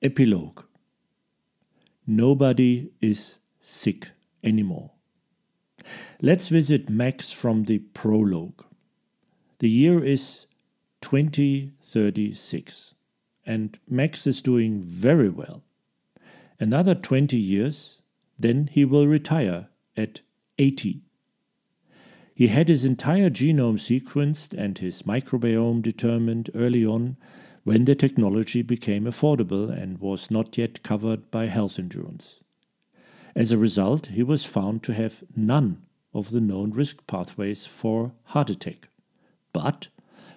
Epilogue Nobody is sick anymore. Let's visit Max from the prologue. The year is 2036, and Max is doing very well. Another 20 years, then he will retire at 80. He had his entire genome sequenced and his microbiome determined early on when the technology became affordable and was not yet covered by health insurance. As a result, he was found to have none of the known risk pathways for heart attack, but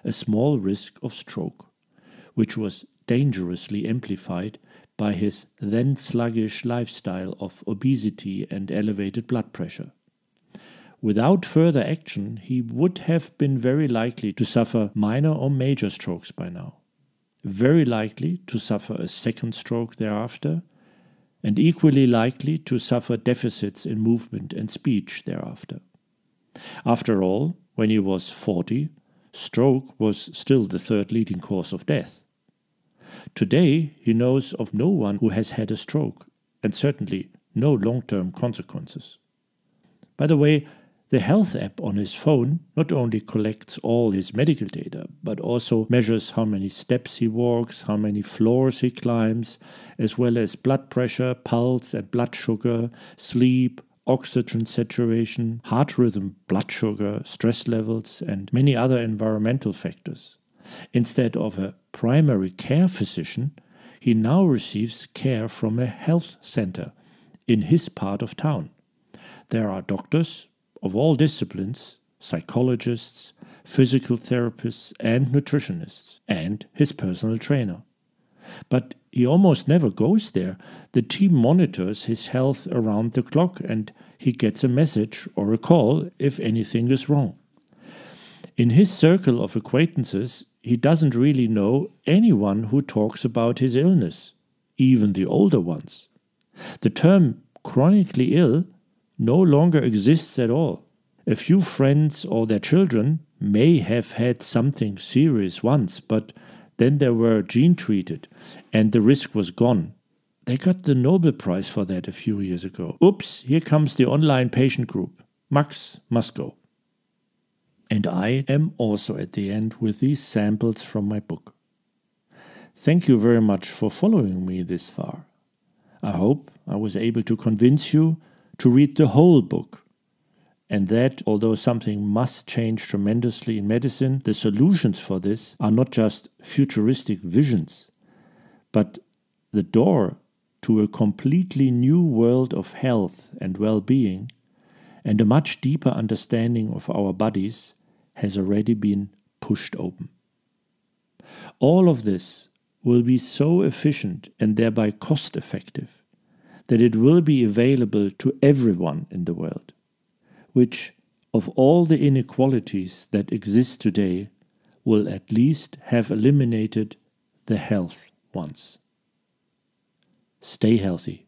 a small risk of stroke, which was dangerously amplified by his then sluggish lifestyle of obesity and elevated blood pressure. Without further action, he would have been very likely to suffer minor or major strokes by now very likely to suffer a second stroke thereafter, and equally likely to suffer deficits in movement and speech thereafter. After all, when he was 40, stroke was still the third leading cause of death. Today, he knows of no one who has had a stroke, and certainly no long term consequences. By the way, the health app on his phone not only collects all his medical data, but also measures how many steps he walks, how many floors he climbs, as well as blood pressure, pulse and blood sugar, sleep, oxygen saturation, heart rhythm, blood sugar, stress levels, and many other environmental factors. Instead of a primary care physician, he now receives care from a health center in his part of town. There are doctors, of all disciplines psychologists, physical therapists, and nutritionists, and his personal trainer. But he almost never goes there. The team monitors his health around the clock and he gets a message or a call if anything is wrong. In his circle of acquaintances, he doesn't really know anyone who talks about his illness, even the older ones. The term chronically ill no longer exists at all. A few friends or their children may have had something serious once, but then they were gene treated and the risk was gone. They got the Nobel Prize for that a few years ago. Oops, here comes the online patient group. Max must go. And I am also at the end with these samples from my book. Thank you very much for following me this far. I hope I was able to convince you to read the whole book. And that, although something must change tremendously in medicine, the solutions for this are not just futuristic visions, but the door to a completely new world of health and well being and a much deeper understanding of our bodies has already been pushed open. All of this will be so efficient and thereby cost effective that it will be available to everyone in the world, which, of all the inequalities that exist today, will at least have eliminated the health ones. Stay healthy.